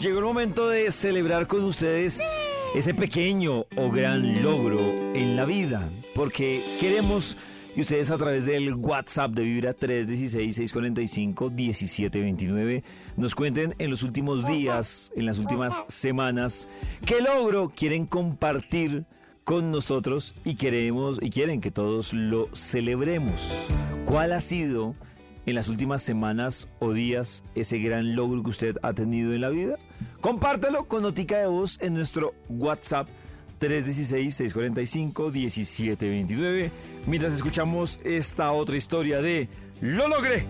Llegó el momento de celebrar con ustedes ese pequeño o gran logro en la vida, porque queremos que ustedes a través del WhatsApp de Vibra 316-645-1729 nos cuenten en los últimos días, en las últimas semanas, qué logro quieren compartir con nosotros y queremos y quieren que todos lo celebremos. ¿Cuál ha sido en las últimas semanas o días ese gran logro que usted ha tenido en la vida? Compártelo con notica de voz en nuestro WhatsApp 316-645-1729 mientras escuchamos esta otra historia de Lo logré.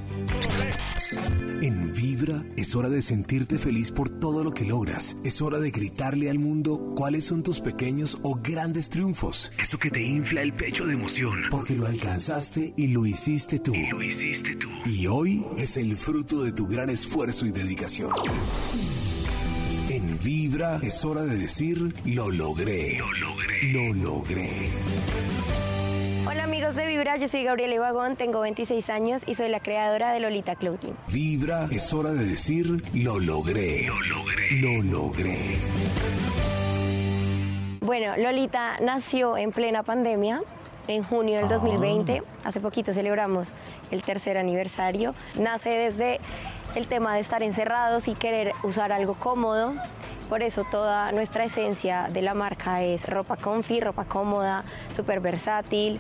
Vibra es hora de sentirte feliz por todo lo que logras. Es hora de gritarle al mundo cuáles son tus pequeños o grandes triunfos. Eso que te infla el pecho de emoción. Porque lo alcanzaste y lo hiciste tú. Y lo hiciste tú. Y hoy es el fruto de tu gran esfuerzo y dedicación. En Vibra es hora de decir lo logré. Lo logré. Lo logré. Amigos de Vibra, yo soy Gabriela Ibagón, tengo 26 años y soy la creadora de Lolita Clothing. Vibra es hora de decir lo logré. Lo logré. Lo logré. Bueno, Lolita nació en plena pandemia. En junio del 2020, hace poquito celebramos el tercer aniversario. Nace desde el tema de estar encerrados y querer usar algo cómodo. Por eso toda nuestra esencia de la marca es ropa comfy, ropa cómoda, súper versátil.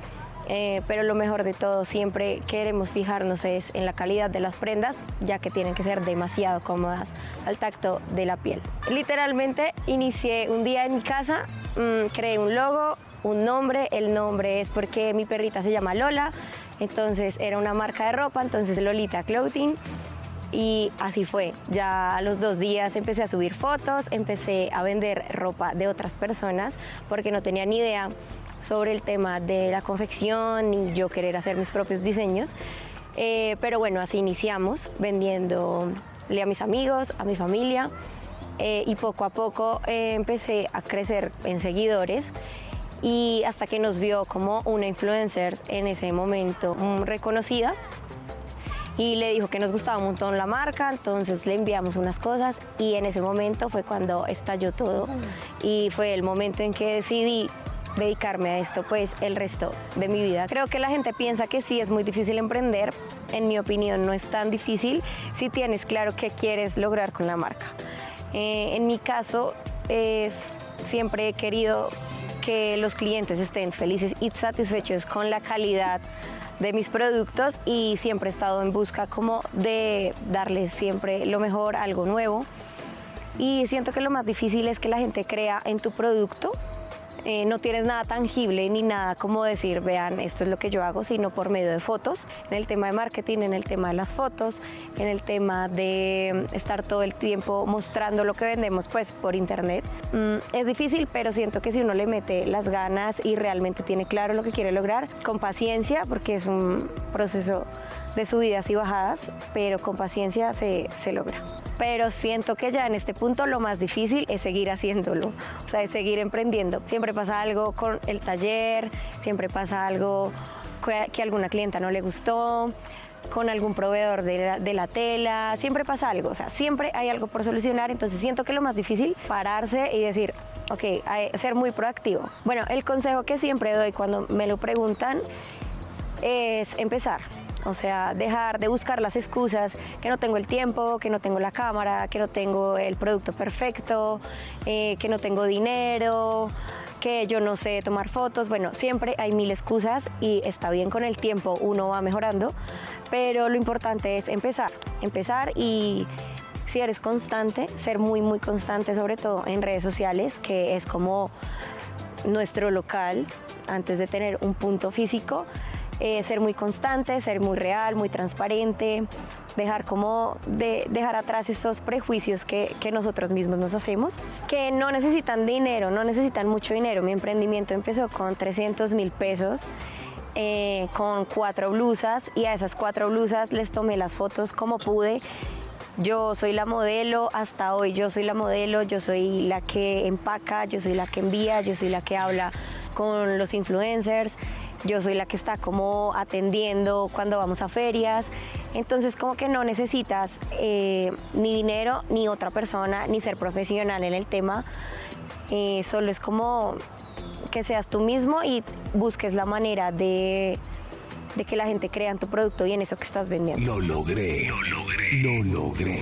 Eh, pero lo mejor de todo, siempre queremos fijarnos es en la calidad de las prendas, ya que tienen que ser demasiado cómodas al tacto de la piel. Literalmente inicié un día en mi casa, mm, creé un logo, un nombre, el nombre es porque mi perrita se llama Lola, entonces era una marca de ropa, entonces Lolita Clothing. Y así fue. Ya a los dos días empecé a subir fotos, empecé a vender ropa de otras personas porque no tenía ni idea sobre el tema de la confección ni yo querer hacer mis propios diseños. Eh, pero bueno, así iniciamos vendiéndole a mis amigos, a mi familia eh, y poco a poco eh, empecé a crecer en seguidores. Y hasta que nos vio como una influencer en ese momento mm, reconocida y le dijo que nos gustaba un montón la marca, entonces le enviamos unas cosas y en ese momento fue cuando estalló todo. Y fue el momento en que decidí dedicarme a esto pues el resto de mi vida. Creo que la gente piensa que sí es muy difícil emprender, en mi opinión no es tan difícil si tienes claro qué quieres lograr con la marca. Eh, en mi caso es, siempre he querido que los clientes estén felices y satisfechos con la calidad de mis productos y siempre he estado en busca como de darles siempre lo mejor, algo nuevo. Y siento que lo más difícil es que la gente crea en tu producto eh, no tienes nada tangible ni nada como decir, vean, esto es lo que yo hago, sino por medio de fotos. En el tema de marketing, en el tema de las fotos, en el tema de mm, estar todo el tiempo mostrando lo que vendemos pues por internet. Mm, es difícil, pero siento que si uno le mete las ganas y realmente tiene claro lo que quiere lograr, con paciencia, porque es un proceso de subidas y bajadas, pero con paciencia se, se logra pero siento que ya en este punto lo más difícil es seguir haciéndolo, o sea, es seguir emprendiendo. Siempre pasa algo con el taller, siempre pasa algo que a alguna clienta no le gustó, con algún proveedor de la, tela, siempre pasa algo, o sea, siempre hay algo por solucionar, entonces siento que lo más difícil, pararse y decir, ok, ser muy proactivo. Bueno, el consejo que siempre doy cuando me lo preguntan es empezar, o sea, dejar de buscar las excusas, que no tengo el tiempo, que no tengo la cámara, que no tengo el producto perfecto, eh, que no tengo dinero, que yo no sé tomar fotos. Bueno, siempre hay mil excusas y está bien con el tiempo, uno va mejorando, pero lo importante es empezar, empezar y si eres constante, ser muy, muy constante, sobre todo en redes sociales, que es como nuestro local antes de tener un punto físico eh, ser muy constante, ser muy real, muy transparente, dejar como de, dejar atrás esos prejuicios que, que, nosotros mismos nos hacemos, que no necesitan dinero, no necesitan mucho dinero. Mi emprendimiento empezó con 300 mil pesos. Eh, con cuatro blusas y a esas cuatro blusas les tomé las fotos como pude yo soy la modelo, hasta hoy yo soy la modelo, yo soy la que empaca, yo soy la que envía, yo soy la que habla con los influencers yo soy la que está como atendiendo cuando vamos a ferias. Entonces como que no necesitas eh, ni dinero, ni otra persona, ni ser profesional en el tema. Eh, solo es como que seas tú mismo y busques la manera de, de que la gente crea en tu producto y en eso que estás vendiendo. Lo logré, lo logré, lo logré.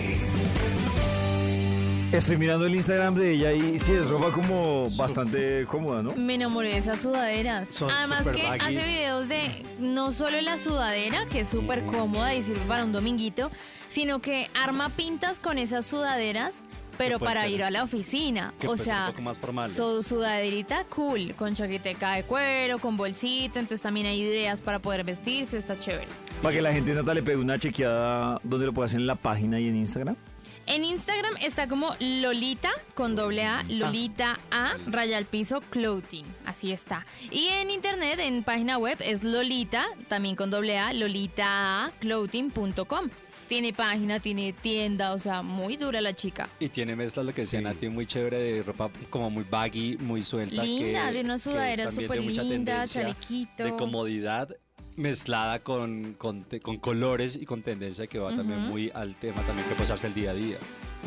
Estoy mirando el Instagram de ella y sí, es ropa como bastante cómoda, ¿no? Me enamoré de esas sudaderas. Son Además que hace videos de no solo la sudadera, que es súper cómoda y sirve para un dominguito, sino que arma pintas con esas sudaderas, pero para ser- ir a la oficina. O sea, un poco más sudaderita cool, con chaqueteca de cuero, con bolsito, entonces también hay ideas para poder vestirse, está chévere. Para que la gente Nata le pegue una chequeada donde lo puede hacer en la página y en Instagram. En Instagram está como Lolita con doble A, Lolita A, raya al piso, clothing. Así está. Y en internet, en página web, es Lolita, también con doble A, lolitaclothing.com. Tiene página, tiene tienda, o sea, muy dura la chica. Y tiene mezcla lo que decía Nati, muy chévere de ropa como muy baggy, muy suelta. Linda, que- de una sudadera súper linda, chalequito. De comodidad mezclada con, con, te- con colores y con tendencia que va también muy al tema también que pasarse el día a día.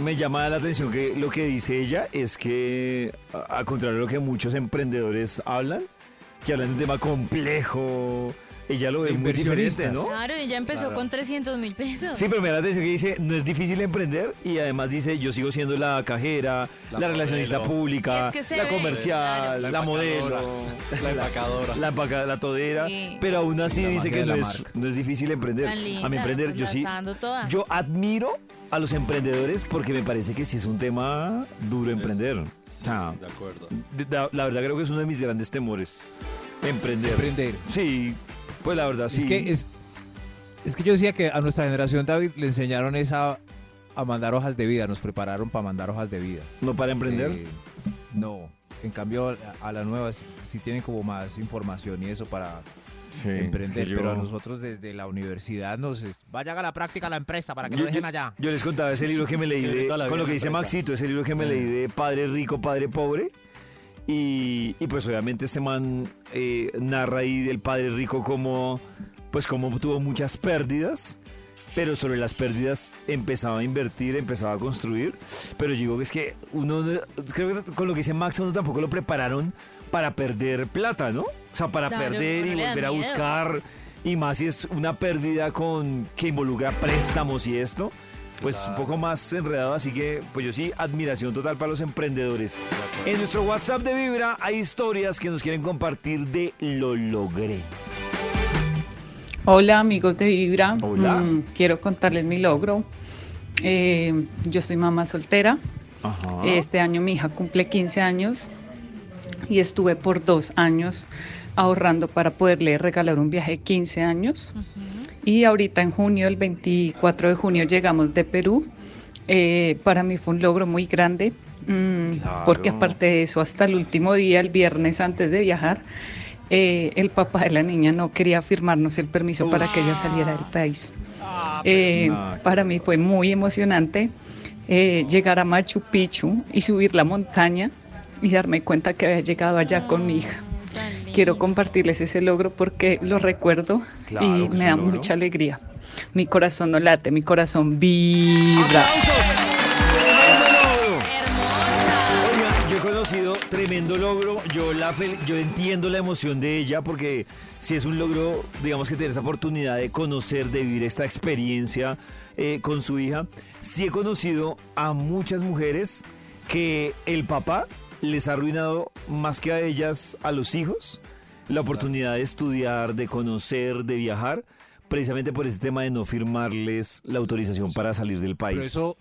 Me llama la atención que lo que dice ella es que, a, a contrario de lo que muchos emprendedores hablan, que hablan de un tema complejo, ella lo ve muy diferente. ¿no? Claro, ella empezó Claro. con 300 mil pesos. Sí, pero me da la atención que dice, no es difícil emprender y además dice, yo sigo siendo la cajera, la, La relacionista pública, Es que se la ve, comercial, claro. la, modelo, La empacadora. la empaca- la todera, Sí. pero aún así La dice que no la es, no es difícil emprender. Linda, a mí emprender, pues yo la sí, toda. yo admiro a los emprendedores porque me parece que sí es un tema duro emprender. O sea, De acuerdo. da- la verdad creo que es uno de mis grandes temores, emprender. Emprender. Sí, pues la verdad sí. Es que es, es que yo decía que a nuestra generación, David, le enseñaron esa a mandar hojas de vida, nos prepararon para mandar hojas de vida. no para emprender. Eh, no. En cambio, a- la nueva sí- sí tienen como más información y eso para Sí, emprender. yo- Pero a nosotros desde la universidad nos... Vayan a la práctica a la empresa para que Yo- lo dejen yo- allá. Yo les contaba ese libro que me leí de, con lo que dice. Maxito, ese libro que me leí de Padre Rico, Padre Pobre. Y, y pues obviamente este man eh, narra ahí del Padre Rico como, pues como tuvo muchas pérdidas, pero sobre las pérdidas empezaba a invertir, empezaba a construir. Pero yo digo que es que uno, no- creo que con lo que dice Max, uno tampoco lo prepararon para perder plata, ¿no? O sea, para Claro, perder y no volver a buscar. Y más si es una pérdida con que involucra préstamos y esto, pues un poco más enredado. Así que, pues yo sí, admiración total para los emprendedores. En nuestro WhatsApp de Vibra hay historias que nos quieren compartir de lo logré. Hola amigos de Vibra, Hola. Mm, quiero contarles mi logro. Eh, yo soy mamá soltera. Ajá. Este año mi hija cumple 15 años y estuve por dos años ahorrando para poderle regalar un viaje de 15 años. Y ahorita en junio, el 24 de junio, llegamos de Perú. Eh, para mí fue un logro muy grande, mm, Claro. porque aparte de eso, hasta el último día, el viernes antes de viajar, eh, el papá de la niña no quería firmarnos el permiso para que ella saliera del país. Eh, no, qué para mí fue muy emocionante eh, llegar a Machu Picchu y subir la montaña y darme cuenta que había llegado allá con mi hija. Quiero compartirles ese logro porque lo recuerdo Claro y me da logro. mucha alegría. Mi corazón no late, mi corazón vibra. Hermosa. Oiga, yo he conocido tremendo logro. Yo, la fel- yo entiendo la emoción de ella porque si es un logro, digamos que tener esa oportunidad de conocer, de vivir esta experiencia eh, con su hija. Sí he conocido a muchas mujeres que el papá les ha arruinado más que a ellas, a los hijos, la oportunidad de estudiar, de conocer, de viajar, precisamente por este tema de no firmarles la autorización para salir del país. Pero eso,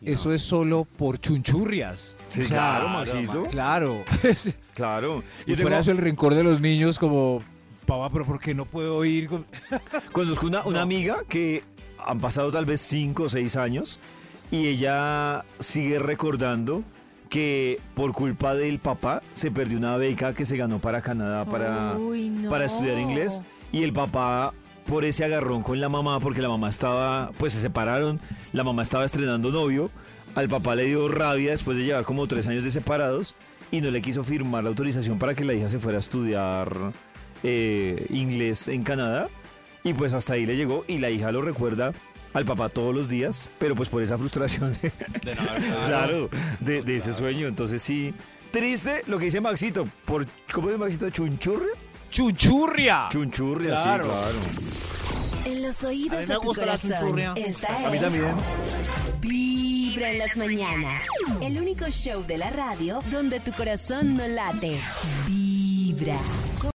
eso es solo por chunchurrias. Sí, O sea, claro, Maxito. Claro. Claro. y tengo- fuera eso el rencor de los niños como, papá, pero ¿por qué no puedo ir? con-?" Conozco una, una amiga que han pasado tal vez 5 o 6 años y ella sigue recordando que por culpa del papá se perdió una beca que se ganó para Canadá para, Uy, no. para estudiar inglés y el papá por ese agarrón con la mamá porque la mamá estaba, pues se separaron, la mamá estaba estrenando novio, al papá le dio rabia después de llevar como tres años de separados y no le quiso firmar la autorización para que la hija se fuera a estudiar eh, inglés en Canadá y pues hasta ahí le llegó y la hija lo recuerda al papá todos los días, pero pues por esa frustración de, De no claro, de, de ese sueño. Entonces sí, triste lo que dice Maxito, por ¿cómo es Maxito? ¿Chunchurria? ¡Chunchurria! Chunchurria, Claro. sí, claro. En los oídos A mí me de tu gusta la corazón. chunchurria. Esta A mí también. Vibra en las mañanas. El único show de la radio donde tu corazón no late. Vibra.